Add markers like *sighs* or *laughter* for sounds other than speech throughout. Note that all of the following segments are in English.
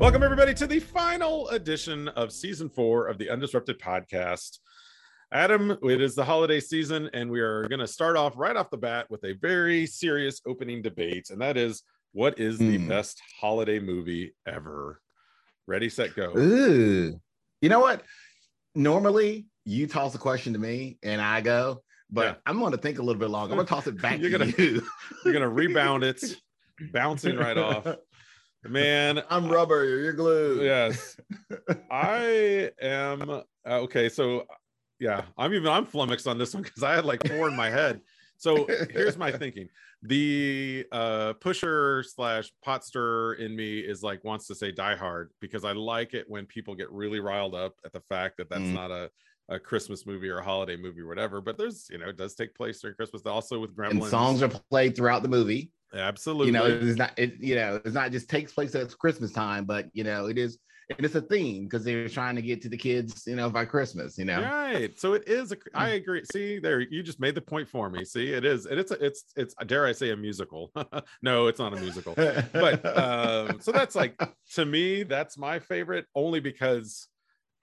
Welcome, everybody, to the final edition of season four of the Undisrupted podcast. Adam, it is the holiday season, and we are going to start off right off the bat with a very serious opening debate, and that is what is the Hmm. best holiday movie ever? Ready, set, go. Ooh. You know what? Normally, you toss a question to me and I go, but Yeah. I'm going to think a little bit longer. I'm going to toss it back *laughs* You're to gonna- you. *laughs* You're going to rebound it, *laughs* bouncing right off. Man, *laughs* I'm rubber. You're glue. yes *laughs* i am uh, okay so yeah i'm even i'm flummoxed on this one because i had like four in my head so here's my thinking the uh pusher slash pot stirrer in me is like wants to say die hard because i like it when people get really riled up at the fact that that's Mm. not a a Christmas movie or a holiday movie or whatever, but there's you know it does take place during Christmas. Also with Gremlins, And songs are played throughout the movie. Absolutely. You know, it's not it, you know, it's not just takes place at Christmas time, but you know, it is and it's a theme because they're trying to get to the kids, you know, by Christmas, you know. Right. So it is. A, I agree. See, there you just made the point for me. See, it is, and it's a, it's it's dare I say a musical? *laughs* no, it's not a musical. But *laughs* um, so that's like to me, that's my favorite, only because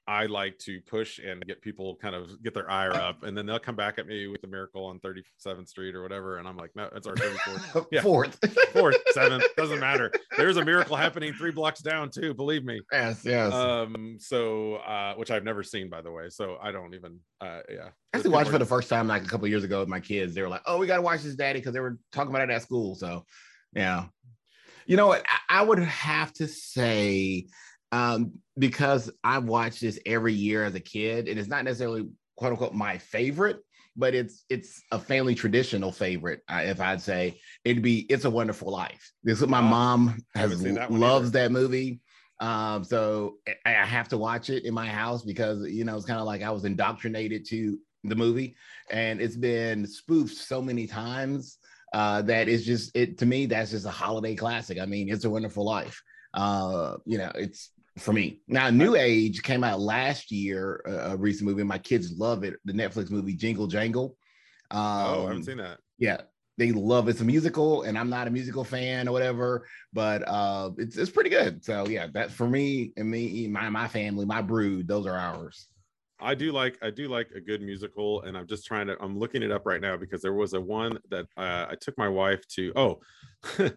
I like to push and get people kind of get their ire *laughs* up, and then they'll come back at me with the miracle on 37th Street or whatever, and I'm like, no, it's our 34th, yeah. Fourth. *laughs* fourth, seventh, *laughs* doesn't matter. There's a miracle happening three blocks down too. Believe me. yes, yes. Um. So, uh, which I've never seen, by the way. So I don't even. Uh. Yeah. I actually watched for the first time like a couple years ago with my kids. They were like, "Oh, we got to watch this, Daddy," because they were talking about it at school. So, yeah, you know what? I, I would have to say, um, because I've watched this every year as a kid, and it's not necessarily quote unquote my favorite, but it's it's a family traditional favorite. If I'd say it'd be "It's a Wonderful Life." This is my mom has that loves either. that movie. Um, so I I have to watch it in my house because you know it's kind of like I was indoctrinated to the movie, and it's been spoofed so many times uh, that it's just it to me that's just a holiday classic. I mean, it's a Wonderful Life. Uh, you know, it's for me now. New Age came out last year, uh, a recent movie. My kids love it. The Netflix movie Jingle Jangle. Um, Oh, I haven't seen that. yeah they love it. it's a musical and i'm not a musical fan or whatever but uh it's, it's pretty good so yeah that's for me and me my my family my brood those are ours I do like I do like a good musical, and I'm just trying to. I'm looking it up right now because there was a one that uh, I took my wife to. Oh, *laughs*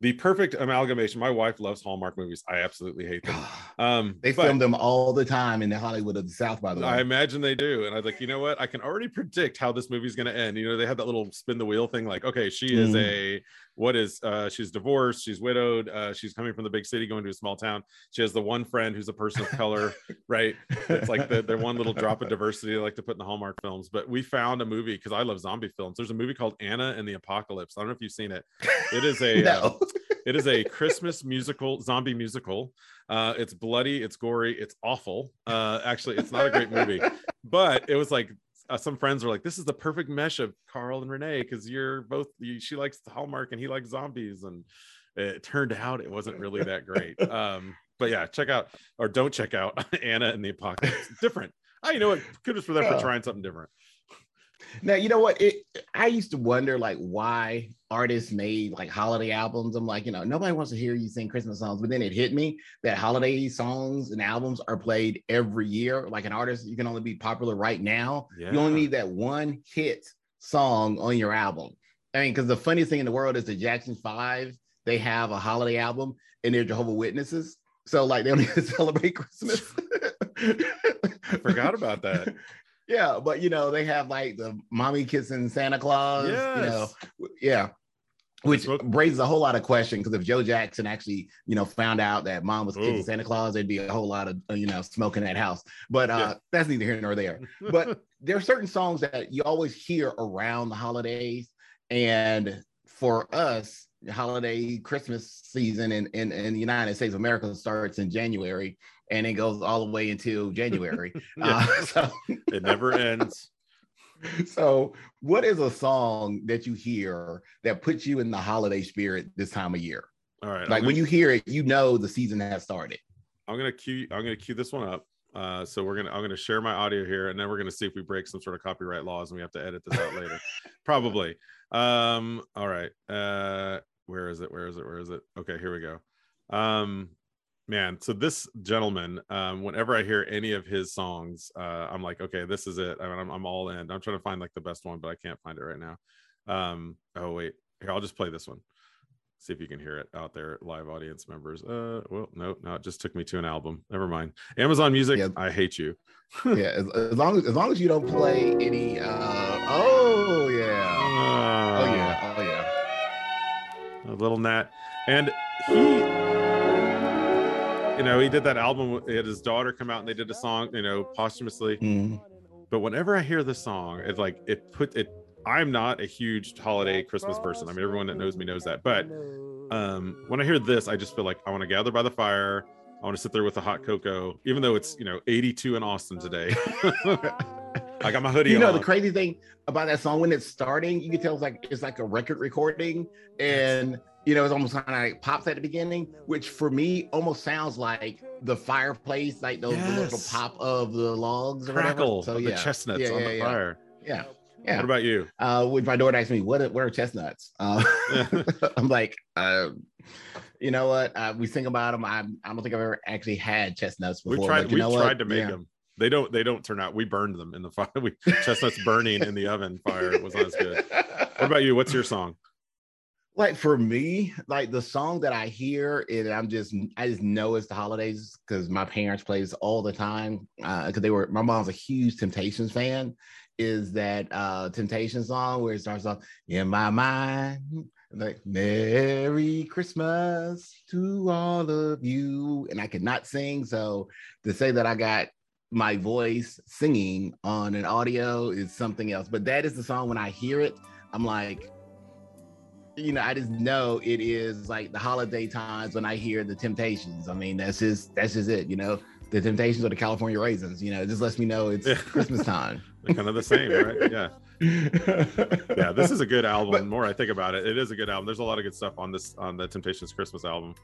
the perfect amalgamation. My wife loves Hallmark movies. I absolutely hate them. *sighs* Um, they film them all the time in the hollywood of the south by the way I imagine they do, and I was like, you know what? I can already predict how this movie's going to end. You know, they had that little spin the wheel thing. Like, okay, she is Mm. a what is? uh She's divorced. She's widowed. uh She's coming from the big city, going to a small town. She has the one friend who's a person of color, *laughs* right? it's like the, their one little drop of diversity they like to put in the Hallmark films. But we found a movie because I love zombie films. There's a movie called Anna and the Apocalypse. I don't know if you've seen it. It is a *laughs* uh, it is a Christmas musical, zombie musical. Uh, it's bloody, it's gory, it's awful. Uh, actually, it's not a great movie, *laughs* but it was like uh, some friends were like, "This is the perfect mesh of Carl and Renee because you're both. You, she likes Hallmark and he likes zombies." And it turned out it wasn't really that great. *laughs* Um, but yeah, check out or don't check out *laughs* Anna and the Apocalypse. Different. I you know what? Kudos for them for trying something different. Now you know what? It i used to wonder like why artists made like holiday albums. I'm like you know nobody wants to hear you sing christmas songs but then it hit me that holiday songs and albums are played every year. Like an artist you can only be popular right now. Yeah. you only need that one hit song on your album. I mean because the funniest thing in the world is the jackson five they have a holiday album and they're jehovah witnesses. So like they don't *laughs* even celebrate christmas. I forgot about that. *laughs* yeah, but you know, they have like the mommy kissing Santa Claus, you know, yeah. Which raises a whole lot of questions because if Joe Jackson actually, you know, found out that mom was kissing Ooh. Santa Claus, there'd be a whole lot of, uh, you know, smoke in that house. But uh, Yeah. that's neither here nor there. But *laughs* there are certain songs that you always hear around the holidays. And for us, holiday Christmas season in, in, in the United States of America starts in January and it goes all the way until January. *laughs* Yeah. Uh, *laughs* so *laughs* it never ends. so what is a song that you hear that puts you in the holiday spirit this time of year All right. like I'm when you hear it you know the season has started I'm gonna cue I'm gonna cue this one up. Uh, so we're gonna I'm gonna share my audio here, and then we're gonna see if we break some sort of copyright laws, and we have to edit this out later. Probably. Um, all right. Uh, where is it? Where is it? Where is it? Okay, here we go. Um, man so this gentleman um whenever i hear any of his songs uh i'm like okay this is it. I mean, I'm, I'm all in. I'm trying to find like the best one but i can't find it right now. Um oh wait. Here i'll just play this one. See if you can hear it out there live audience members. Uh well no no it just took me to an album. Never mind. Amazon music Yeah. i hate you. Yeah, as, as long as as long as you don't play any. Uh, oh yeah, oh oh yeah, oh yeah. a little nat. And he you know he did that album he had his daughter come out and they did a song you know posthumously Mhm. but whenever I hear this song, it like it put it. I'm not a huge holiday Christmas person. I mean, everyone that knows me knows that. But um, when I hear this, I just feel like I want to gather by the fire. I want to sit there with a hot cocoa, even though it's you know 82 in Austin today. *laughs* I got my hoodie You know on. the crazy thing about that song when it's starting, you can tell it's like it's like a record recording, and you know it's almost kind of like pops at the beginning, which for me almost sounds like the fireplace, like those the little pop of the logs or crackle whatever. So yeah, the chestnuts Yeah, on the yeah. fire. yeah, yeah. What about you? uh, which my daughter asked me, "What? are- What are chestnuts?" Uh, *laughs* *laughs* I'm like, uh, you know what? Uh, we sing about them. I, I don't think I've ever actually had chestnuts before. We tried. We know what? tried to make Yeah. them. They don't. They don't turn out. We burned them in the fire. *laughs* We chestnuts burning in the oven fire. Was not as good. What about you? What's your song? Like for me, like the song that I hear, and I'm just I just know it's the holidays because my parents play this all the time. Uh, because they were my mom's a huge Temptations fan. Is that uh Temptation song where it starts off in my mind, like Merry Christmas to all of you, and I could not sing, so to say that I got my voice singing on an audio is something else. But that is the song when I hear it, I'm like, you know, I just know it is like the holiday times when I hear the Temptations. I mean, that's just that's just it, you know. The Temptations or the California Raisins, you know, it just lets me know it's Yeah. *laughs* Christmas time. They're kind of the same, right? Yeah. *laughs* yeah this is a good album But- the more i think about it it is a good album there's a lot of good stuff on this on the temptations christmas album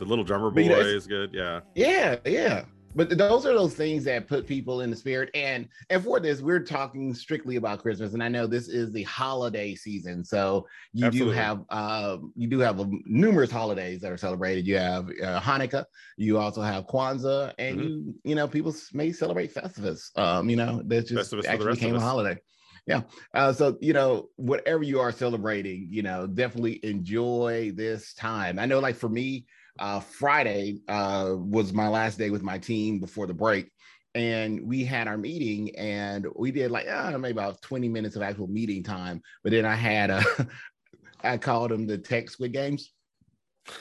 the little drummer boy you know, is good yeah Yeah, yeah. But those are those things that put people in the spirit. And and for this, we're talking strictly about Christmas. And I know this is the holiday season, so you Absolutely. do have uh, you do have um, numerous holidays that are celebrated. You have uh, Hanukkah, you also have Kwanzaa, and Mhm. you you know people may celebrate Festivus. Um, you know that just Festivus actually became a holiday. Yeah. Uh, so you know whatever you are celebrating, you know definitely enjoy this time. I know, like for me, uh, Friday uh, was my last day with my team before the break. And we had our meeting and we did like, uh, maybe about 20 minutes of actual meeting time. But then I had a, *laughs* I called them the tech squid games.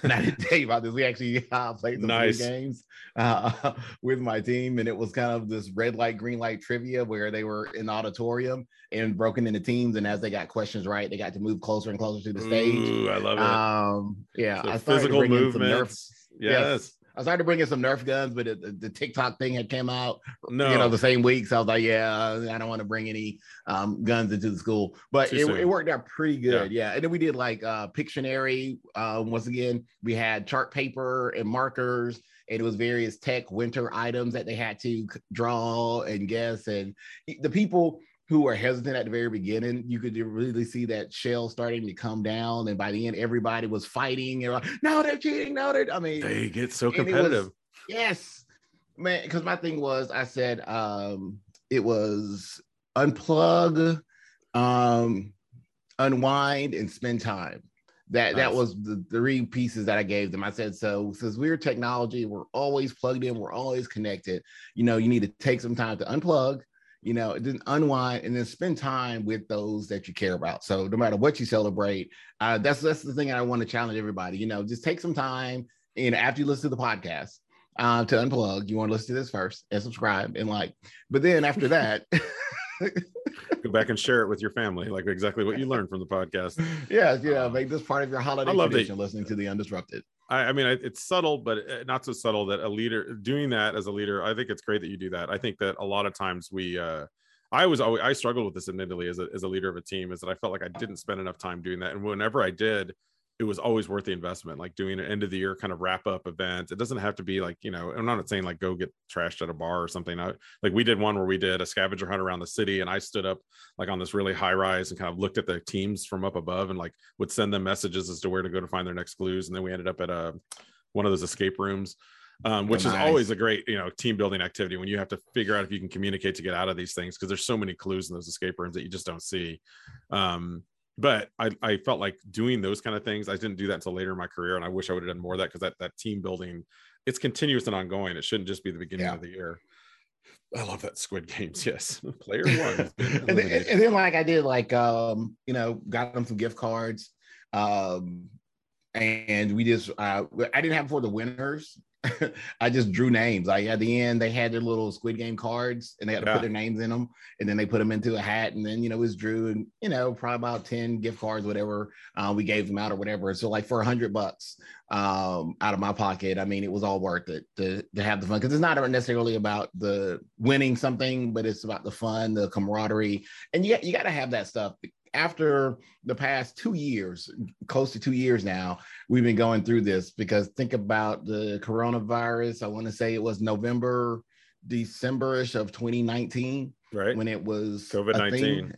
And I didn't tell you about this. We actually *laughs* uh, played some Nice. games uh, *laughs* with my team. And it was kind of this red light, green light trivia where they were in the auditorium and broken into teams. And as they got questions right, they got to move closer and closer to the stage. Ooh, i love it Um, yeah, So I physical some Nerf. movements yes, I started bringing some Nerf guns, but the, the TikTok thing had come out, no you know, the same week. So I was like, yeah, I don't want to bring any um, guns into the school, but it, it worked out pretty good. Yeah. And then we did like uh, Pictionary. Um, once again, we had chart paper and markers, and it was various tech winter items that they had to draw and guess. And the people who were hesitant at the very beginning, you could really see that shell starting to come down. And by the end, everybody was fighting. And like, no, they're cheating. No, they're, I mean, they get so it was- competitive Yes, man. Because my thing was, I said um, it was unplug, um, unwind, and spend time. That that was the three pieces that I gave them. I said, so since we're technology, we're always plugged in, we're always connected. You know, you need to take some time to unplug. You know, then unwind and then spend time with those that you care about. So no matter what you celebrate, uh, that's that's the thing I want to challenge everybody. You know, just take some time and after you listen to the podcast uh, to unplug, you want to listen to this first and subscribe and like. But then after that, *laughs* go back and share it with your family like exactly what you learned from the podcast *laughs* yeah, you know, make this part of your holiday I love that- tradition, listening to the Undisrupted. I, I mean, I, it's subtle, but uh, not so subtle that a leader doing that as a leader. I think it's great that you do that. I think that a lot of times we, uh, I was always, I struggled with this admittedly as a, as a leader of a team is that I felt like I didn't spend enough time doing that. And whenever I did, it was always worth the investment, like doing an end of the year kind of wrap up event. It doesn't have to be like, you know, I'm not saying like go get trashed at a bar or something. I, like we did one where we did a scavenger hunt around the city and I stood up like on this really high rise and kind of looked at the teams from up above and like would send them messages as to where to go to find their next clues. And then we ended up at a, one of those escape rooms. um, which Oh, is always a great you know team building activity when you have to figure out if you can communicate to get out of these things because there's so many clues in those escape rooms that you just don't see um, but I, I felt like doing those kind of things i didn't do that until later in my career and i wish i would have done more of that because that, that team building it's continuous and ongoing it shouldn't just be the beginning Yeah. of the year i love that squid games *laughs* yes player *laughs* one and, then, and then like I did like um you know got them some gift cards um and we just uh I didn't have for the winners *laughs* I just drew names like at the end they had their little squid game cards and they had to Yeah. put their names in them and then they put them into a hat and then you know it was drew and you know probably about 10 gift cards whatever uh, we gave them out or whatever so like for a hundred bucks um out of my pocket I mean it was all worth it to to have the fun because it's not necessarily about the winning something but it's about the fun the camaraderie and you, you got to have that stuff after the past two years close to two years now we've been going through this because think about the coronavirus. I want to say it was november december-ish of 2019 right. when it was COVID-19. thing.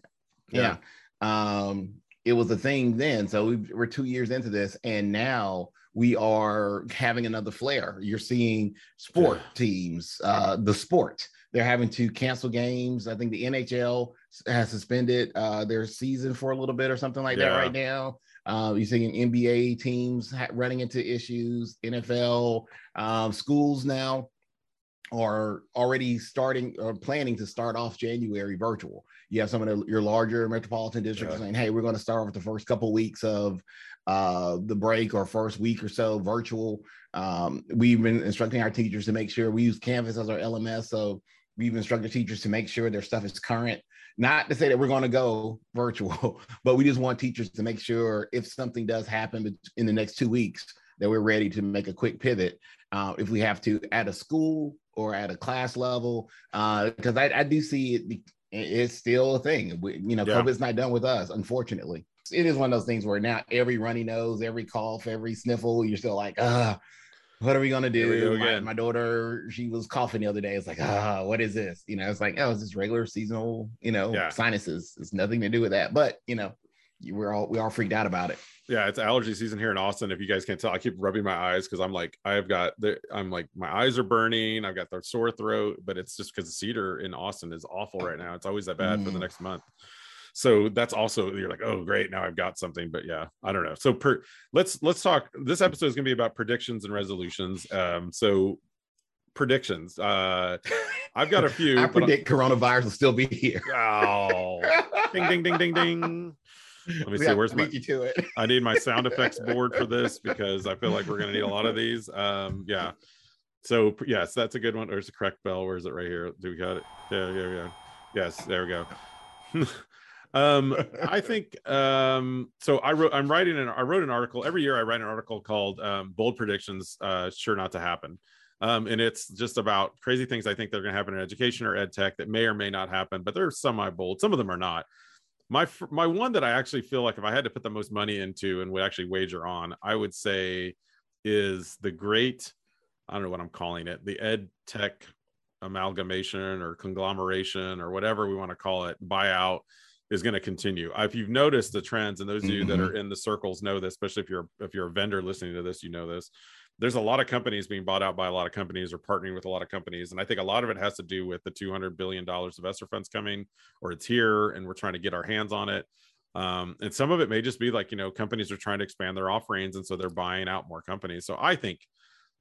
yeah. um it was a thing then. So we, we're two years into this and now we are having another flare. You're seeing sport teams uh the sport they're having to cancel games i think the nhl has suspended uh their season for a little bit or something like that right now uh, you're seeing NBA teams ha- running into issues, NFL, um, schools now are already starting or planning to start off January virtual. You have some of the, your larger metropolitan districts Yeah. saying, "Hey, we're going to start with the first couple weeks of uh, the break or first week or so virtual." Um, we've been instructing our teachers to make sure we use Canvas as our LMS, so we've instructed teachers to make sure their stuff is current. Not to say that we're going to go *laughs* virtual, but we just want teachers to make sure if something does happen in the next two weeks, that we're ready to make a quick pivot uh, if we have to at a school or at a class level, because I, I do see it. It's still a thing. We, you know, Yeah. COVID's not done with us, unfortunately. It is one of those things where now every runny nose, every cough, every sniffle, you're still like, ah, what are we gonna Here we do? go My, my daughter, she was coughing the other day. It's like, ah, what is this? You know, it's like, oh, it's just regular seasonal, you know, Yeah. sinuses. It's nothing to do with that. But you know, you- we're all we all freaked out about it. yeah it's allergy season here in austin if you guys can't tell i keep rubbing my eyes because i'm like i've got the i'm like my eyes are burning i've got the sore throat but it's just because the cedar in austin is awful right now it's always that bad for the Mm. next month so that's also you're like oh great now i've got something but yeah i don't know so per let's let's talk this episode is going to be about predictions and resolutions um so predictions uh i've got a *laughs* few I predict coronavirus will still be here. oh ding ding ding ding ding let me We see where's my you to it. I need my sound *laughs* effects board for this because I feel like we're gonna need a lot of these. Um, yeah. So yes, that's a good one. There's a correct bell. Where is it? Right here. Do we got it? Yeah, yeah, yeah. Yes, there we go. *laughs* um, I *laughs* think um, so. I wrote. I'm writing an. I wrote an article every year. I write an article called um, "Bold Predictions." Uh, sure not to happen. Um, and it's just about crazy things I think that are going to happen in education or ed tech that may or may not happen, but they're semi bold. Some of them are not my my one that I actually feel like if I had to put the most money into and would actually wager on, I would say is the great I don't know what I'm calling it, the ed tech amalgamation or conglomeration or whatever we want to call it, buyout is going to continue. If you've noticed the trends, and those of you that Mhm. are in the circles know this, especially if you're if you're a vendor listening to this, you know this. There's a lot of companies being bought out by a lot of companies or partnering with a lot of companies, and I think a lot of it has to do with the 200 billion dollars of ESSER funds coming, or it's here, and we're trying to get our hands on it. Um, and some of it may just be like you know companies are trying to expand their offerings, and so they're buying out more companies. So I think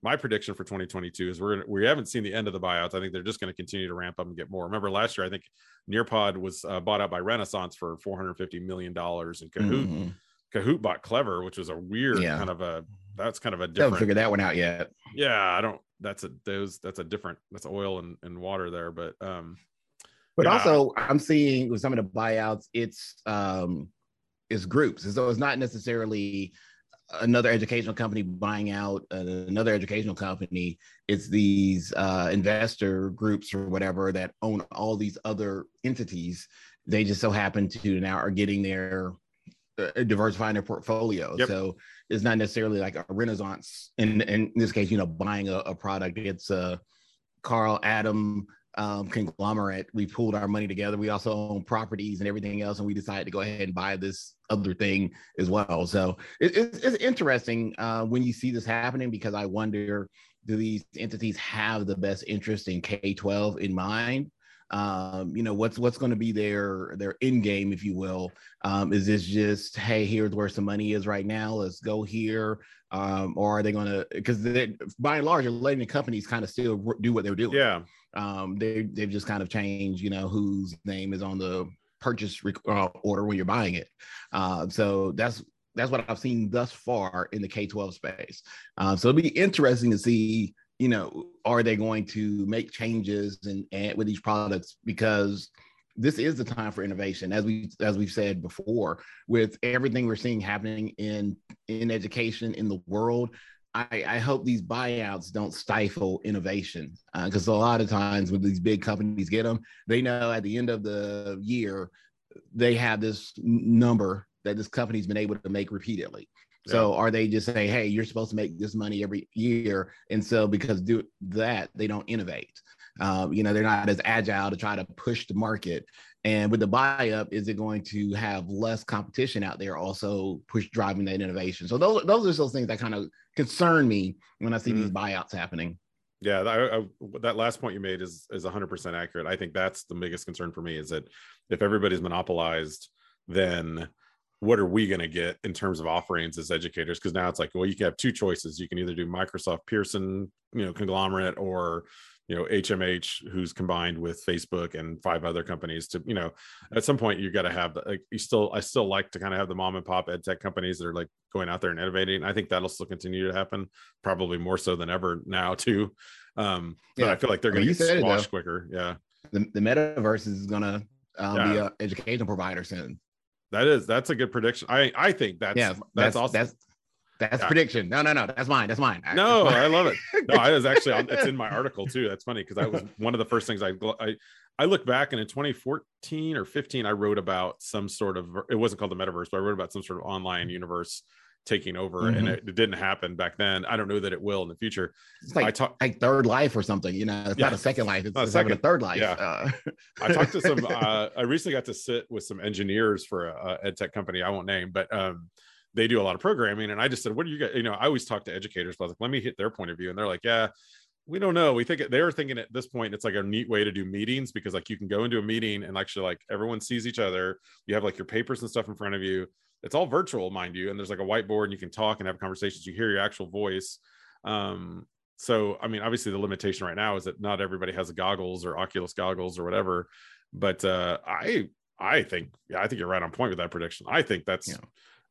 my prediction for 2022 is we're we haven't seen the end of the buyouts. I think they're just going to continue to ramp up and get more. Remember last year, I think Nearpod was uh, bought out by Renaissance for 450 million dollars, and Kahoot Mhm. Kahoot bought Clever, which was a weird Yeah. kind of a that's kind of a different. figured that one out yet. Yeah, I don't. That's a those that's a different that's oil and, and water there, but um But Yeah. also, I'm seeing with some of the buyouts, it's um, it's groups. and So it's not necessarily another educational company buying out uh, another educational company. It's these uh, investor groups or whatever that own all these other entities. They just so happen to now are getting their uh, diversifying their portfolio. Yep. So it's not necessarily like a renaissance. In in this case, you know, buying a, a product. It's a Carl Adam um, conglomerate. We pooled our money together. We also own properties and everything else, and we decided to go ahead and buy this other thing as well. So it, it's, it's interesting uh, when you see this happening because I wonder do these entities have the best interest in K twelve in mind? Um, you know what's what's going to be their their end game, if you will. Um, is this just hey, here's where some money is right now? Let's go here, um, or are they going to? Because by and large, they're letting the companies kind of still do what they're doing. Yeah, um, they they've just kind of changed, you know, whose name is on the purchase rec- uh, order when you're buying it. Uh, so that's that's what I've seen thus far in the K-12 space. Uh, so it'll be interesting to see, you know, are they going to make changes and, and with these products because this is the time for innovation as we as we've said before with everything we're seeing happening in in education in the world I, I, hope these buyouts don't stifle innovation because uh, a lot of times when these big companies get them, they know at the end of the year they have this number that this company's been able to make repeatedly. Yeah. So are they just say, hey, you're supposed to make this money every year, and so because do that they don't innovate. Um, you know, they're not as agile to try to push the market. And with the buy up, is it going to have less competition out there also push driving that innovation? So those those are those things that kind of concern me when I see mm-hmm. these buyouts happening. Yeah, I, I, that last point you made is is 100% accurate. I think that's the biggest concern for me is that if everybody's monopolized, then what are we going to get in terms of offerings as educators? Because now it's like, well, you can have two choices. You can either do Microsoft Pearson, you know, conglomerate, or you know hmh who's combined with facebook and five other companies to you know at some point you got to have like you still i still like to kind of have the mom and pop ed tech companies that are like going out there and innovating. I think that'll still continue to happen probably more so than ever now too. Um but yeah. i feel like they're going to get squashed it, quicker yeah. The, the metaverse is going to um, yeah. be an educational provider soon. That is that's a good prediction. I i think that's yeah, that's, that's awesome. that's that's yeah. prediction. No, no, no. That's mine. That's mine. No, *laughs* I love it. No, I was actually it's in my *laughs* article too. That's funny because I was one of the first things I I I look back and in 2014 or 15 I wrote about some sort of it wasn't called the metaverse, but I wrote about some sort of online universe taking over mm-hmm. and it, it, didn't happen back then. I don't know that it will in the future. It's like I talk like third life or something, you know, it's yeah. not a second life. It's, it's second. a third life. Yeah. Uh, I talked to some, *laughs* uh, I recently got to sit with some engineers for a, a ed tech company. I won't name, but, um, they do a lot of programming. And I just said, what do you get? You know, I always talk to educators, but I was like, let me hit their point of view. And they're like, yeah, we don't know. We think they're thinking at this point, it's like a neat way to do meetings because like you can go into a meeting and actually like everyone sees each other. You have like your papers and stuff in front of you. It's all virtual, mind you. And there's like a whiteboard and you can talk and have conversations. You hear your actual voice. Um, so, I mean, obviously the limitation right now is that not everybody has goggles or Oculus goggles or whatever. But uh, I, I think, yeah, I think you're right on point with that prediction. I think that's, yeah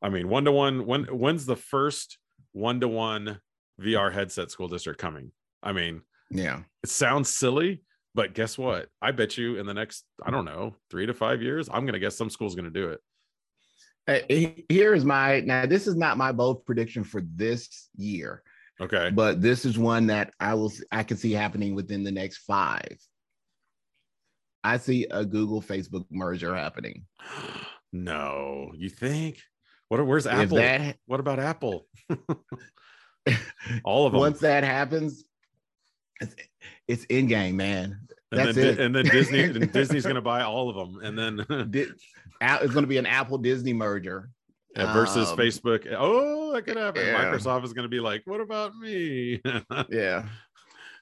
I mean, one to one. When when's the first one to one VR headset school district coming? I mean, yeah, it sounds silly, but guess what? I bet you in the next, I don't know, three to five years, I'm going to guess some school's going to do it. Uh, here is my now. This is not my bold prediction for this year. Okay, but this is one that I will I can see happening within the next five. I see a Google Facebook merger happening. *gasps* no, you think? What? Where's Apple? That, what about Apple? *laughs* *laughs* All of them. Once that happens, it's, it's in game, man. And That's then, it. And then Disney, and *laughs* Disney's going to buy all of them, and then it's going to be an Apple Disney merger. Yeah, versus um, Facebook. Oh, that could happen. Yeah. Microsoft is going to be like, "What about me?" yeah,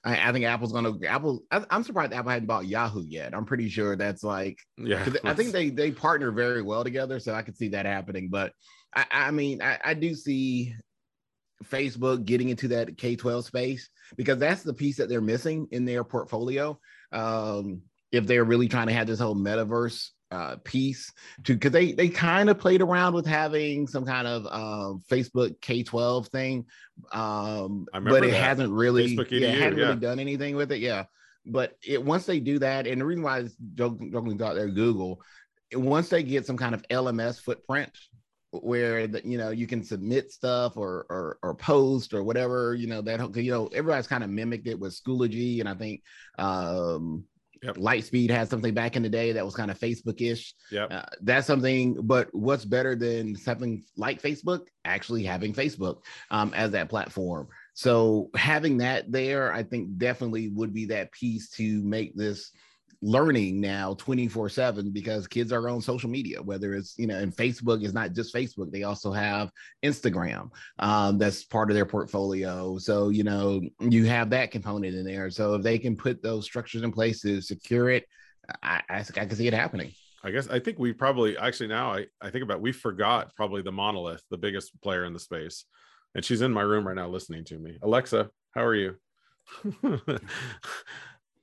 I, I, think Apple's gonna Apple. I, am surprised Apple hadn't bought Yahoo yet. I'm pretty sure that's like yeah. I think they they partner very well together, so I could see that happening. But I, I mean, I, I do see Facebook getting into that K 12 space because that's the piece that they're missing in their portfolio. Um, if they're really trying to have this whole metaverse uh, piece to because they they kind of played around with having some kind of um, Facebook K twelve thing, um, but it that. hasn't really yeah, hadn't yeah. really done anything with it. Yeah, but it once they do that, and the reason why it's joking thought there Google, once they get some kind of LMS footprint where the, you know you can submit stuff or, or or post or whatever you know that you know everybody's kind of mimicked it with Schoology and I think um Yep. Lightspeed had something back in the day that was kind of Facebook-ish. Yeah, uh, that's something. But what's better than something like Facebook? Actually having Facebook um, as that platform. So having that there, I think definitely would be that piece to make this learning now 24 7 because kids are on social media whether it's you know and facebook is not just facebook they also have instagram um, that's part of their portfolio so you know you have that component in there so if they can put those structures in place to secure it i i, I can see it happening I guess I think we probably actually now I, I think about we forgot probably the monolith, the biggest player in the space. And she's in my room right now listening to me. Alexa, how are you? *laughs* *laughs*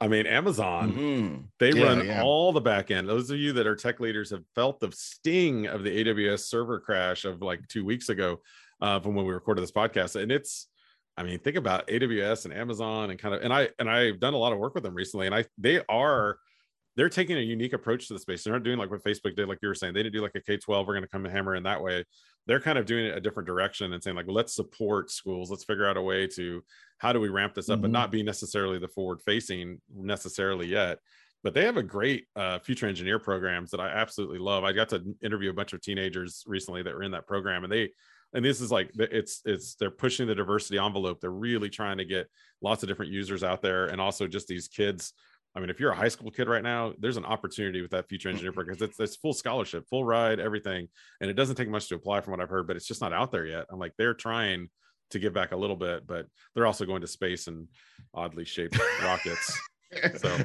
I mean, Amazon, mm-hmm. they yeah, run yeah. all the back end. Those of you that are tech leaders have felt the sting of the AWS server crash of like two weeks ago uh, from when we recorded this podcast. And it's, I mean, think about AWS and Amazon and kind of, and I, and I've done a lot of work with them recently and I, they are, they're taking a unique approach to the space. They're not doing like what Facebook did, like you were saying. They didn't do like a K 12, we're going to come and hammer in that way. They're kind of doing it a different direction and saying, like, let's support schools. Let's figure out a way to how do we ramp this up, mm-hmm. but not be necessarily the forward facing necessarily yet. But they have a great uh, future engineer programs that I absolutely love. I got to interview a bunch of teenagers recently that were in that program, and they and this is like it's it's they're pushing the diversity envelope they're really trying to get lots of different users out there and also just these kids I mean, if you're a high school kid right now, there's an opportunity with that future engineer program because it's, it's full scholarship, full ride, everything. And it doesn't take much to apply from what I've heard, but it's just not out there yet. I'm like, they're trying to give back a little bit, but they're also going to space and oddly shaped rockets. So, *laughs* all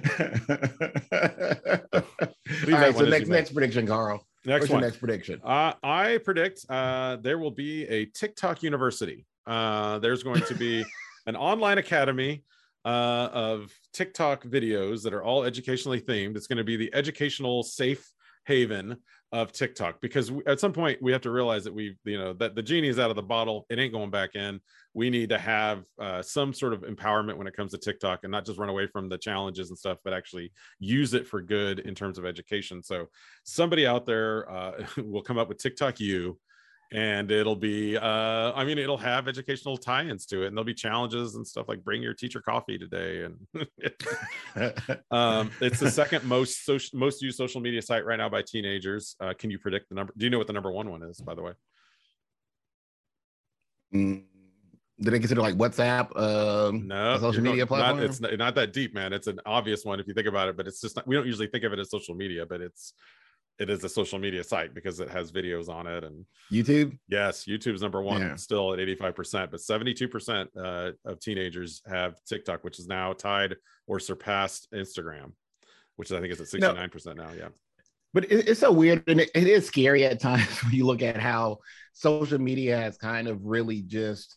right. So next next prediction, Carl. Next What's one. next prediction. Uh, I predict uh, there will be a TikTok university. Uh, there's going to be an online academy uh, of TikTok videos that are all educationally themed. It's going to be the educational safe haven of TikTok because we, at some point we have to realize that we, you know, that the genie is out of the bottle. It ain't going back in. We need to have uh, some sort of empowerment when it comes to TikTok and not just run away from the challenges and stuff, but actually use it for good in terms of education. So somebody out there uh, *laughs* will come up with TikTok U and it'll be uh i mean it'll have educational tie-ins to it and there'll be challenges and stuff like bring your teacher coffee today and *laughs* *laughs* um it's the second most social most used social media site right now by teenagers. Uh can you predict the number do you know what the number one one is by the way? Mm, do they consider like whatsapp um no social media platform? not, it's not, not that deep man. It's an obvious one if you think about it but it's just not, we don't usually think of it as social media but it's it is a social media site because it has videos on it and YouTube. Yes, YouTube's number one yeah. still at 85%, but 72% uh, of teenagers have TikTok, which is now tied or surpassed Instagram, which I think is at 69% no, now. Yeah. But it's so weird and it, it is scary at times *laughs* when you look at how social media has kind of really just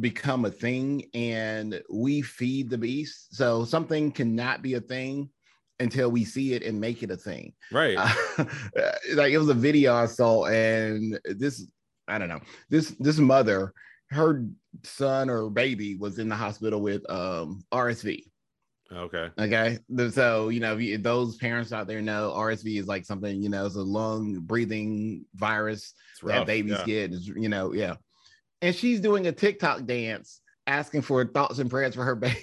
become a thing and we feed the beast. So something cannot be a thing until we see it and make it a thing. Right. Uh, *laughs* like it was a video I saw, and this I don't know this this mother, her son or baby was in the hospital with um RSV. Okay. Okay. So you know, those parents out there know RSV is like something you know, it's a lung breathing virus that babies yeah. get. You know, yeah. And she's doing a TikTok dance asking for thoughts and prayers for her *laughs* baby.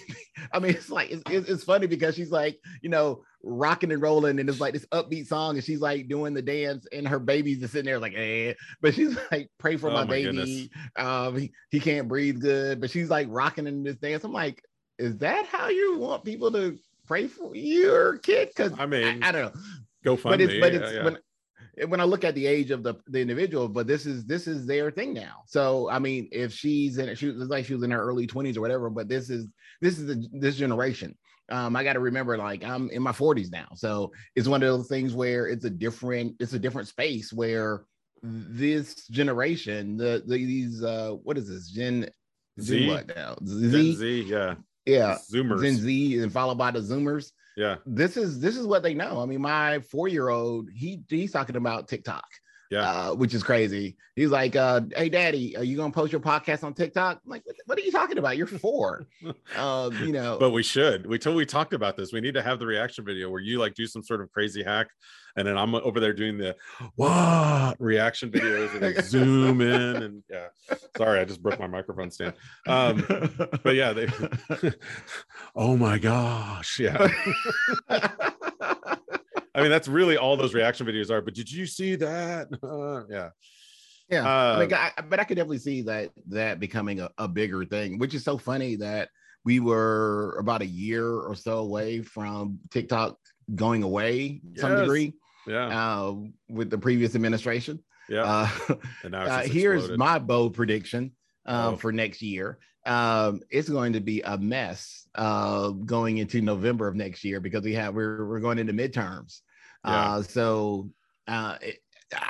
I mean, it's like it's, it's funny because she's like, you know, rocking and rolling, and it's like this upbeat song, and she's like doing the dance, and her baby's just sitting there like, eh. But she's *laughs* like, pray for oh my, my, baby. Um, he, he can't breathe good, but she's like rocking in this dance. I'm like, is that how you want people to pray for your kid? Because I mean, I, I, don't know. Go fund but it's, but it's yeah. when when I look at the age of the, the individual, but this is this is their thing now. So I mean, if she's in she was like she was in her early 20s or whatever, but this is this is the, this generation. Um, I got to remember, like I'm in my 40s now, so it's one of those things where it's a different it's a different space where this generation, the, the these uh what is this Gen Z, what now? Z, Gen Z yeah. Yeah. Zoomers. Gen Z and followed by the Zoomers yeah. This is this is what they know. I mean my four-year-old he he's talking about tiktok yeah. uh, which is crazy. He's like uh, hey daddy are you gonna post your podcast on tiktok? I'm like what are you talking about? You're four. Uh, *laughs* you know. But we should. We told we talked about this. We need to have the reaction video where you like do some sort of crazy hack and then i'm over there doing the what reaction videos and like zoom in and yeah sorry i just broke my microphone stand um but yeah they *laughs* oh my gosh yeah I mean, that's really all those reaction videos are. But did you see that? Uh, *laughs* yeah. Yeah, mean, I, but I could definitely see that that becoming a, a bigger thing, which is so funny that we were about a year or so away from TikTok going away yes. some degree. Yeah. Uh, with the previous administration. Yeah. Uh, and uh, here's my bold prediction uh, oh. for next year. Um, it's going to be a mess uh, going into November of next year because we have we're we're going into midterms. Yeah. Uh, so uh, it,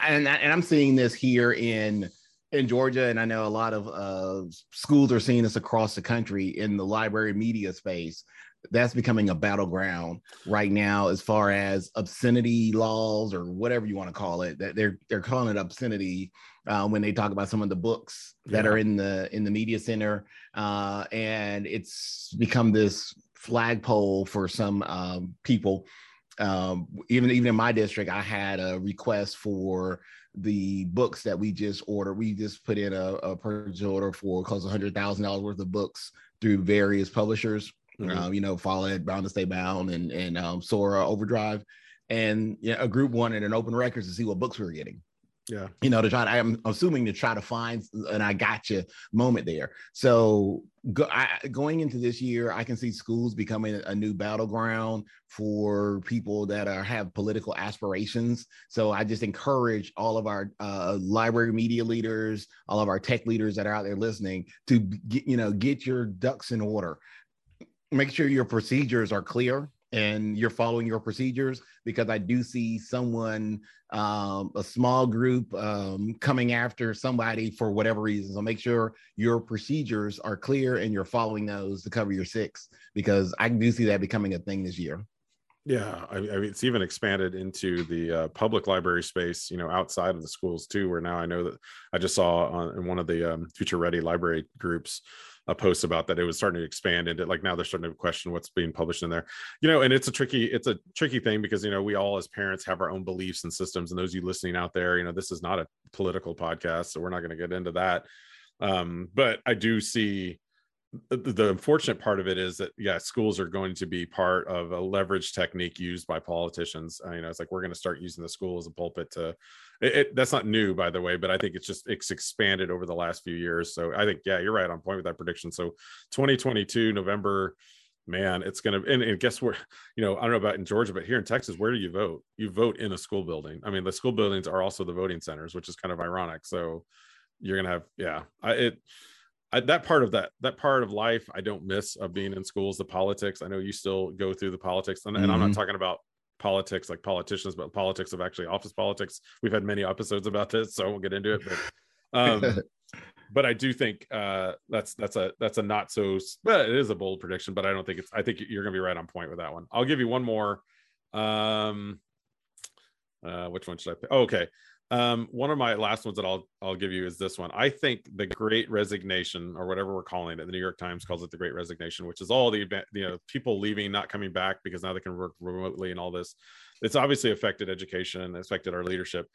and and I'm seeing this here in in Georgia, and I know a lot of uh, schools are seeing this across the country in the library media space. That's becoming a battleground right now, as far as obscenity laws or whatever you want to call it. That they're they're calling it obscenity uh, when they talk about some of the books that yeah. are in the in the media center, uh, and it's become this flagpole for some um, people. Um, even even in my district, I had a request for the books that we just ordered. We just put in a, a purchase order for close to hundred thousand dollars worth of books through various publishers. Mm-hmm. Um, you know, Follett, Bound to Stay Bound, and and um, Sora Overdrive, and you know, a group wanted an open records to see what books we were getting. Yeah, you know, to try. To, I'm assuming to try to find an I gotcha moment there. So go, I, going into this year, I can see schools becoming a new battleground for people that are have political aspirations. So I just encourage all of our uh, library media leaders, all of our tech leaders that are out there listening to get, you know get your ducks in order. Make sure your procedures are clear and you're following your procedures because I do see someone, um, a small group um, coming after somebody for whatever reason. So make sure your procedures are clear and you're following those to cover your six because I do see that becoming a thing this year. Yeah, I, I mean, it's even expanded into the uh, public library space, you know, outside of the schools too. Where now I know that I just saw on in one of the um, future ready library groups a post about that it was starting to expand into like now they're starting to question what's being published in there. You know and it's a tricky it's a tricky thing because you know we all as parents have our own beliefs and systems and those you listening out there you know this is not a political podcast so we're not going to get into that. Um but i do see the, the unfortunate part of it is that yeah schools are going to be part of a leverage technique used by politicians. Uh, you know it's like we're going to start using the school as a pulpit to it, it, that's not new by the way but i think it's just it's expanded over the last few years. So i think yeah you're right on point with that prediction. So 2022 november man it's gonna and, and guess where *laughs* you know i don't know about in georgia but here in texas where do you vote? You vote in a school building. I mean the school buildings are also the voting centers which is kind of ironic. So you're gonna have yeah I, it I, that part of that that part of life I don't miss of being in schools. The politics. I know you still go through the politics, and, mm-hmm. and I'm not mm-hmm. talking about politics like politicians, but politics of actually office politics. We've had many episodes about this, so I won't get into it. But um, *laughs* but I do think uh, that's that's a that's a not so. But it is a bold prediction, but I don't think it's. I think you're going to be right on point with that one. I'll give you one more. Um, uh, which one should I pick? Oh, okay. Um, one of my last ones that I'll I'll give you is this one. I think the Great Resignation, or whatever we're calling it, the New York Times calls it the Great Resignation, which is all the you know people leaving, not coming back because now they can work remotely and all this. It's obviously affected education and affected our leadership.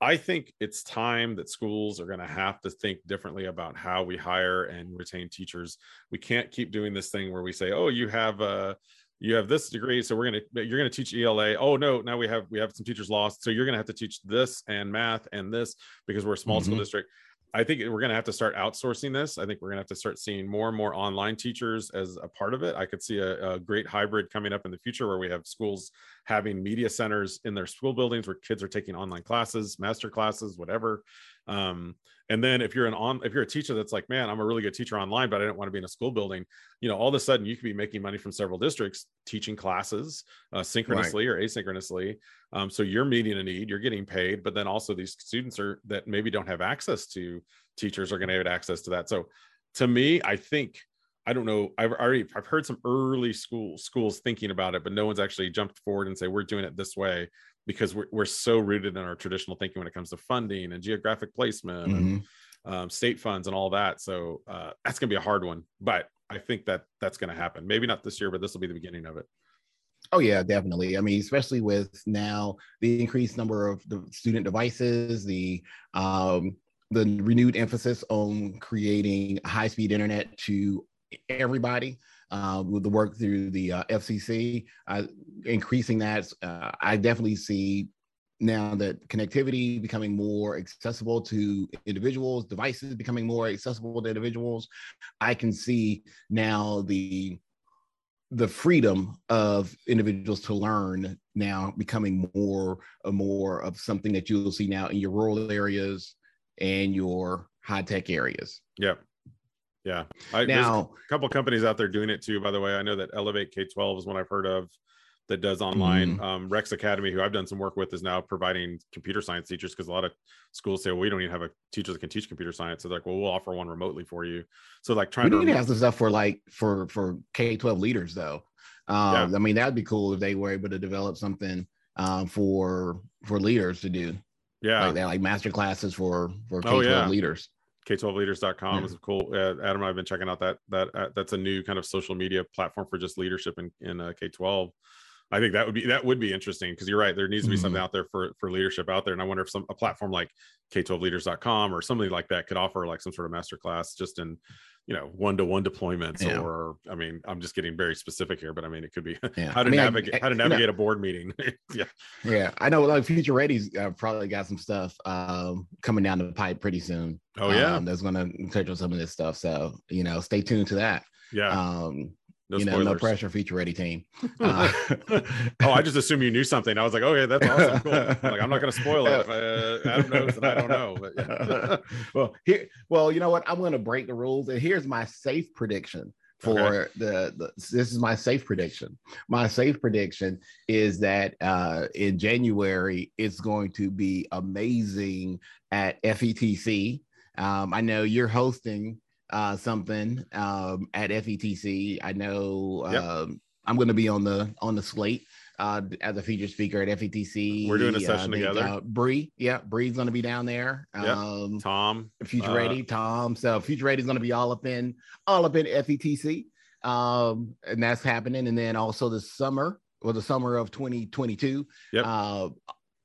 I think it's time that schools are going to have to think differently about how we hire and retain teachers. We can't keep doing this thing where we say, "Oh, you have a." you have this degree so we're going to you're going to teach ela oh no now we have we have some teachers lost so you're going to have to teach this and math and this because we're a small mm-hmm. school district. I think we're going to have to start outsourcing this. I think we're going to have to start seeing more and more online teachers as a part of it. I could see a, a great hybrid coming up in the future where we have schools having media centers in their school buildings where kids are taking online classes master classes whatever um, and then if you're an on if you're a teacher that's like man i'm a really good teacher online but i don't want to be in a school building you know all of a sudden you could be making money from several districts teaching classes uh, synchronously right. or asynchronously um, so you're meeting a need you're getting paid but then also these students are that maybe don't have access to teachers are going to have access to that so to me i think I don't know. I've already I've heard some early school schools thinking about it, but no one's actually jumped forward and say we're doing it this way because we're, we're so rooted in our traditional thinking when it comes to funding and geographic placement mm-hmm. and um, state funds and all that. So uh, that's going to be a hard one, but I think that that's going to happen. Maybe not this year, but this will be the beginning of it. Oh yeah, definitely. I mean, especially with now the increased number of the student devices, the um, the renewed emphasis on creating high speed internet to everybody uh, with the work through the uh, FCC, uh, increasing that. Uh, I definitely see now that connectivity becoming more accessible to individuals, devices becoming more accessible to individuals, I can see now the the freedom of individuals to learn now becoming more and more of something that you'll see now in your rural areas and your high tech areas. Yeah. Yeah. I, now, a couple companies out there doing it too, by the way. I know that Elevate K 12 is one I've heard of that does online. Mm-hmm. Um, Rex Academy, who I've done some work with, is now providing computer science teachers because a lot of schools say, well, we don't even have a teacher that can teach computer science. So they're like, well, we'll offer one remotely for you. So like trying we to need to have some stuff for like for for K twelve leaders though. Um, yeah. I mean, that'd be cool if they were able to develop something um, for for leaders to do. Yeah, like that, like master classes for for K twelve oh, yeah. leaders. K12leaders.com yeah. is cool. Uh, Adam and I've been checking out that that uh, that's a new kind of social media platform for just leadership in in uh, K12. I think that would be that would be interesting because you're right. There needs to be mm-hmm. something out there for for leadership out there, and I wonder if some a platform like K12leaders.com or something like that could offer like some sort of master class just in you know one to one deployments yeah. or I mean I'm just getting very specific here, but I mean it could be *laughs* yeah. how to I mean, navigate I, how to navigate a board meeting. *laughs* yeah, yeah. I know like Future Ready's uh, probably got some stuff um, coming down the pipe pretty soon. Oh yeah, um, that's going to touch on some of this stuff. So you know, stay tuned to that. Yeah. Um, no you know, no pressure, Future Ready team. *laughs* Uh, oh, I just assume you knew something. I was like, okay, that's awesome. Cool. like, I'm not going to spoil it. If I, uh, Adam knows and I don't know. But yeah. *laughs* well, here, well, you know what? I'm going to break the rules, and here's my safe prediction for okay. the, the, This is my safe prediction. My safe prediction is that uh, in January it's going to be amazing at FETC. Um, I know you're hosting uh, something um, at FETC. I know yep. um, I'm going to be on the on the slate uh, as a feature speaker at FETC. We're doing a uh, session uh, together. Uh, Bree, yeah, Bree's going to be down there. Yep. Um, Tom, Future uh, Ready, Tom. So Future Ready is going to be all up in all up in FETC, um, and that's happening. And then also the summer, well, the summer of 2022. Yep.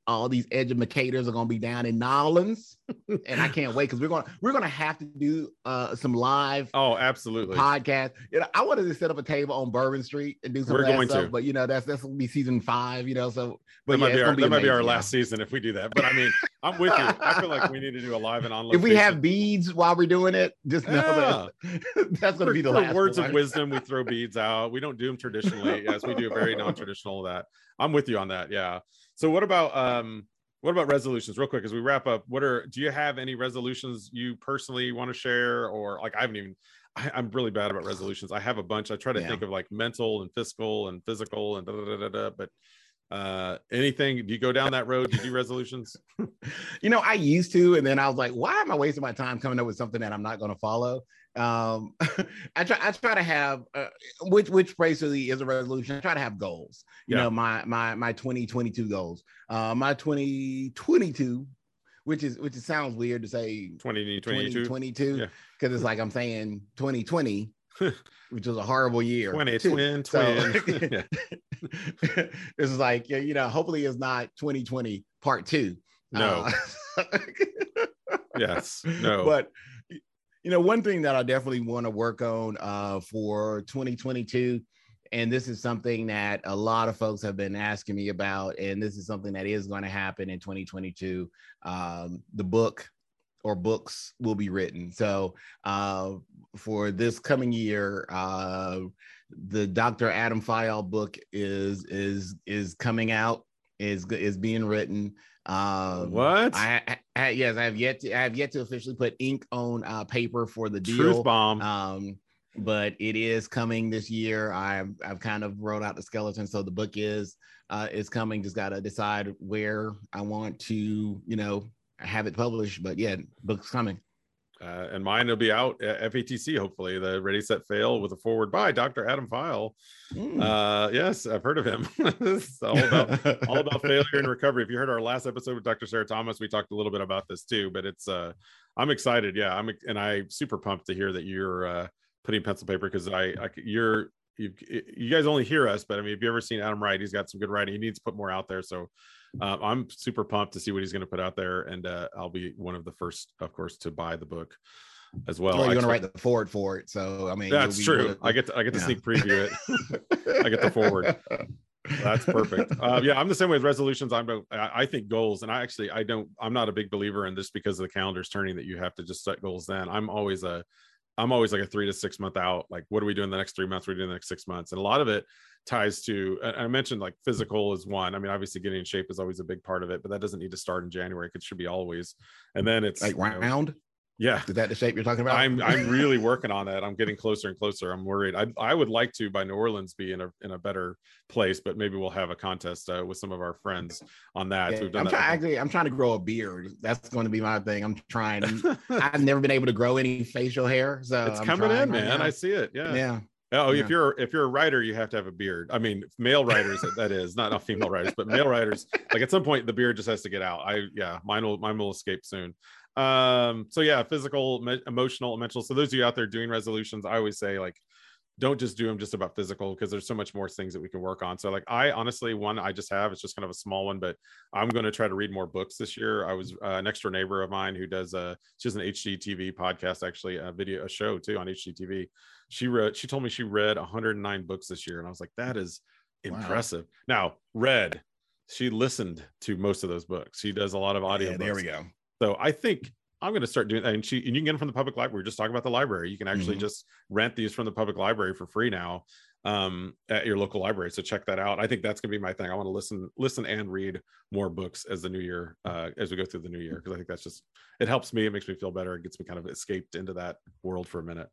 All these educators are going to be down in Nolens, *laughs* and I can't wait because we're going to we're going to have to do uh, some live. Oh, absolutely. Podcast. You know, I wanted to set up a table on Bourbon Street and do some. We're going stuff, to, but you know, that's that's will be season five. You know, so but that yeah, might be our, that amazing, might be our last season if we do that. But I mean, I'm with you. I feel like we need to do a live and on. *laughs* If we have beads while we're doing it, just know yeah. that *laughs* that's going to be the last. Words one. of wisdom. We throw beads out. We don't do them traditionally. Yes, we do a very non-traditional of that. I'm with you on that. Yeah. So what about um what about resolutions real quick as we wrap up? What are do you have any resolutions you personally want to share or like i haven't even I, am really bad about resolutions. I have a bunch. I try to yeah. think of like mental and fiscal and physical and da, da, da, da, but uh anything do you go down that road do you do resolutions? *laughs* You know i used to and then i was like why am i wasting my time coming up with something that i'm not going to follow um *laughs* i try i try to have uh, which which basically is a resolution. I try to have goals you yeah. know my my my 2022 goals. Uh my 2022 which is which it sounds weird to say 2022 2022 because yeah. it's like i'm saying 2020 *laughs* which was a horrible year. 20 *laughs* twin twin it's like you know hopefully it's not 2020 part two. No. Uh, yes. No. But you know, one thing that I definitely want to work on uh, for 2022, and this is something that a lot of folks have been asking me about, and this is something that is going to happen in 2022. Um, the book or books will be written. So uh, for this coming year, uh, the Dr. Adam Phyall book is is is coming out, is is being written. Um, what? I, I, yes, I have yet to I have yet to officially put ink on uh, paper for the deal. Truth bomb. Um, but it is coming this year. I've I've kind of wrote out the skeleton, so the book is uh, is coming. Just got to decide where I want to, you know, have it published. But yeah, book's coming. Uh, and mine will be out at FETC, hopefully. The Ready Set Fail with a forward by Dr. Adam Phyall. Mm. Uh, yes, I've heard of him. *laughs* it's all about all about failure and recovery. If you heard our last episode with Dr. Sarah Thomas, we talked a little bit about this too. But it's uh, I'm excited. Yeah, I'm and I'm super pumped to hear that you're uh, putting pencil paper because I, I you're you, you guys only hear us, but I mean, if you ever seen Adam write, he's got some good writing. He needs to put more out there. So uh, I'm super pumped to see what he's going to put out there, and uh, I'll be one of the first, of course, to buy the book as well. well you're going to write the forward for it, so I mean, that's true. I get to, I get to yeah. sneak preview it. *laughs* I get the forward. That's perfect. *laughs* Uh, yeah, I'm the same way with resolutions. I'm I think goals, and I actually I don't. I'm not a big believer in this because of the calendar's turning that you have to just set goals. Then I'm always a I'm always like a three to six month out. Like, what are we doing the next three months? We're we doing the next six months? And a lot of it ties to I mentioned like physical is one. I mean, obviously getting in shape is always a big part of it, but that doesn't need to start in January. It should be always. And then it's like round. Know, yeah. Is that the shape you're talking about? I'm I'm really *laughs* working on that. I'm getting closer and closer. I'm worried. I I would like to by New Orleans be in a in a better place, but maybe we'll have a contest uh, with some of our friends on that. Yeah, I'm trying actually I'm trying to grow a beard. That's going to be my thing. I'm trying. *laughs* I've never been able to grow any facial hair. So it's I'm coming in, man. I see it. Yeah. Yeah. Oh, yeah. if you're if you're a writer, you have to have a beard. I mean, male writers that is not not female writers, but male writers. *laughs* Like at some point, the beard just has to get out. I yeah, mine will mine will escape soon. Um, so yeah, physical, me- emotional, mental. So those of you out there doing resolutions, I always say like, don't just do them just about physical because there's so much more things that we can work on. So like I honestly one I just have it's just kind of a small one, but I'm going to try to read more books this year. I was uh, next door neighbor of mine who does a she's an HGTV podcast actually a video a show too on HGTV. She wrote she told me she read 109 books this year and I was like that is impressive. Wow. Now read she listened to most of those books. She does a lot of audio. Yeah, there we go. So I think I'm going to start doing that. And, she, and you can get them from the public library. We're just talking about the library. You can actually mm-hmm. just rent these from the public library for free now um, at your local library. So check that out. I think that's going to be my thing. I want to listen, listen and read more books as the new year, uh, as we go through the new year, because I think that's just, it helps me. It makes me feel better. It gets me kind of escaped into that world for a minute.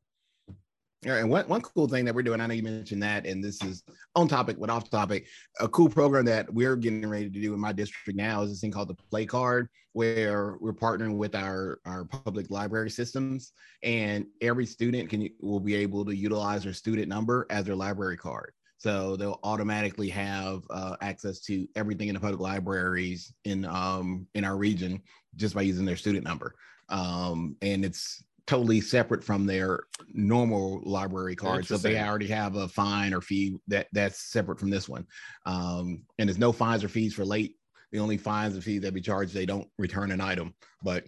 Yeah, and one, one cool thing that we're doing, I know you mentioned that, and this is on topic but off topic. A cool program that we're getting ready to do in my district now is this thing called the Play Card, where we're partnering with our, our public library systems, and every student can will be able to utilize their student number as their library card. So they'll automatically have uh, access to everything in the public libraries in um, in our region just by using their student number. Um, and it's totally separate from their normal library cards. So they already have a fine or fee that that's separate from this one. Um, and there's no fines or fees for late. The only fines and fees that be charged, they don't return an item. But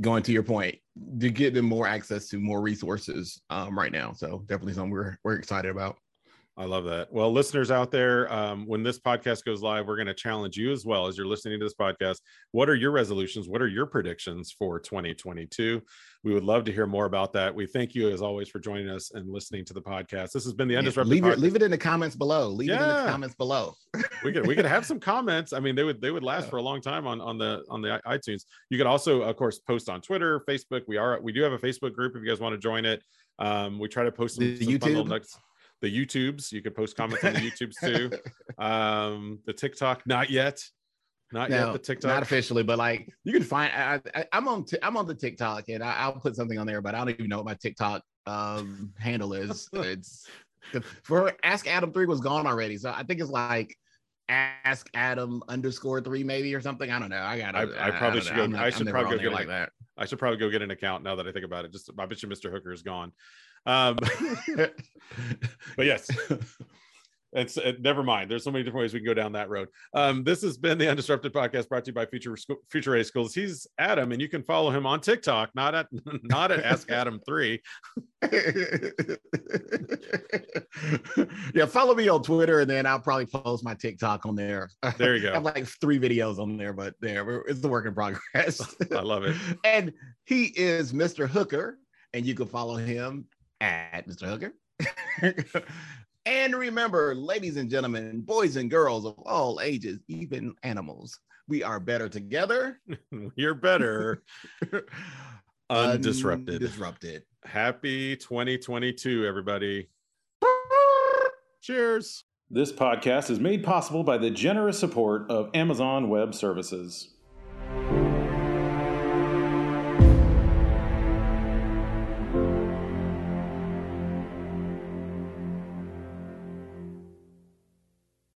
going to your point, to get them more access to more resources um, right now. So definitely something we're we're excited about. I love that. Well, listeners out there, um, when this podcast goes live, we're going to challenge you as well as you're listening to this podcast. What are your resolutions? What are your predictions for 2022? We would love to hear more about that. We thank you as always for joining us and listening to the podcast. This has been the Undisrupted. leave, it, leave it in the comments below. Leave yeah. it in the comments below. *laughs* we could we could have some *laughs* comments. I mean, they would they would last yeah. for a long time on on the on the iTunes. You could also, of course, post on Twitter, Facebook. We are we do have a Facebook group if you guys want to join it. Um, we try to post some, some YouTube the YouTubes. You can post comments on the YouTubes too. *laughs* Um, the TikTok, not yet. Not no, yet the TikTok. Not officially, but like you can find. I, am on. T- I'm on the TikTok, and I, will put something on there, but I don't even know what my TikTok um, handle is. *laughs* it's for Ask Adam three was gone already, so I think it's like Ask Adam underscore three maybe or something. I don't know. I got. I, I, probably should go. Not, I should probably go get like that. I should probably go get an account now that I think about it. Just I bet you Mr. Hooker is gone. Um, *laughs* but yes, it's it, never mind. There's so many different ways we can go down that road. Um, this has been the Undisrupted podcast brought to you by Future Future Ready Schools. He's Adam, and you can follow him on TikTok, not at *laughs* not at Ask Adam Three. *laughs* yeah, follow me on Twitter, and then I'll probably post my TikTok on there. There you go. I have like three videos on there, but there it's the work in progress. I love it. and he is Mr. Hooker, and you can follow him at Mr. Hooker. *laughs* and remember, ladies and gentlemen, boys and girls of all ages, even animals, we are better together. *laughs* You're better. *laughs* Undisrupted. Disrupted. Happy 2022, everybody. Cheers. This podcast is made possible by the generous support of Amazon Web Services.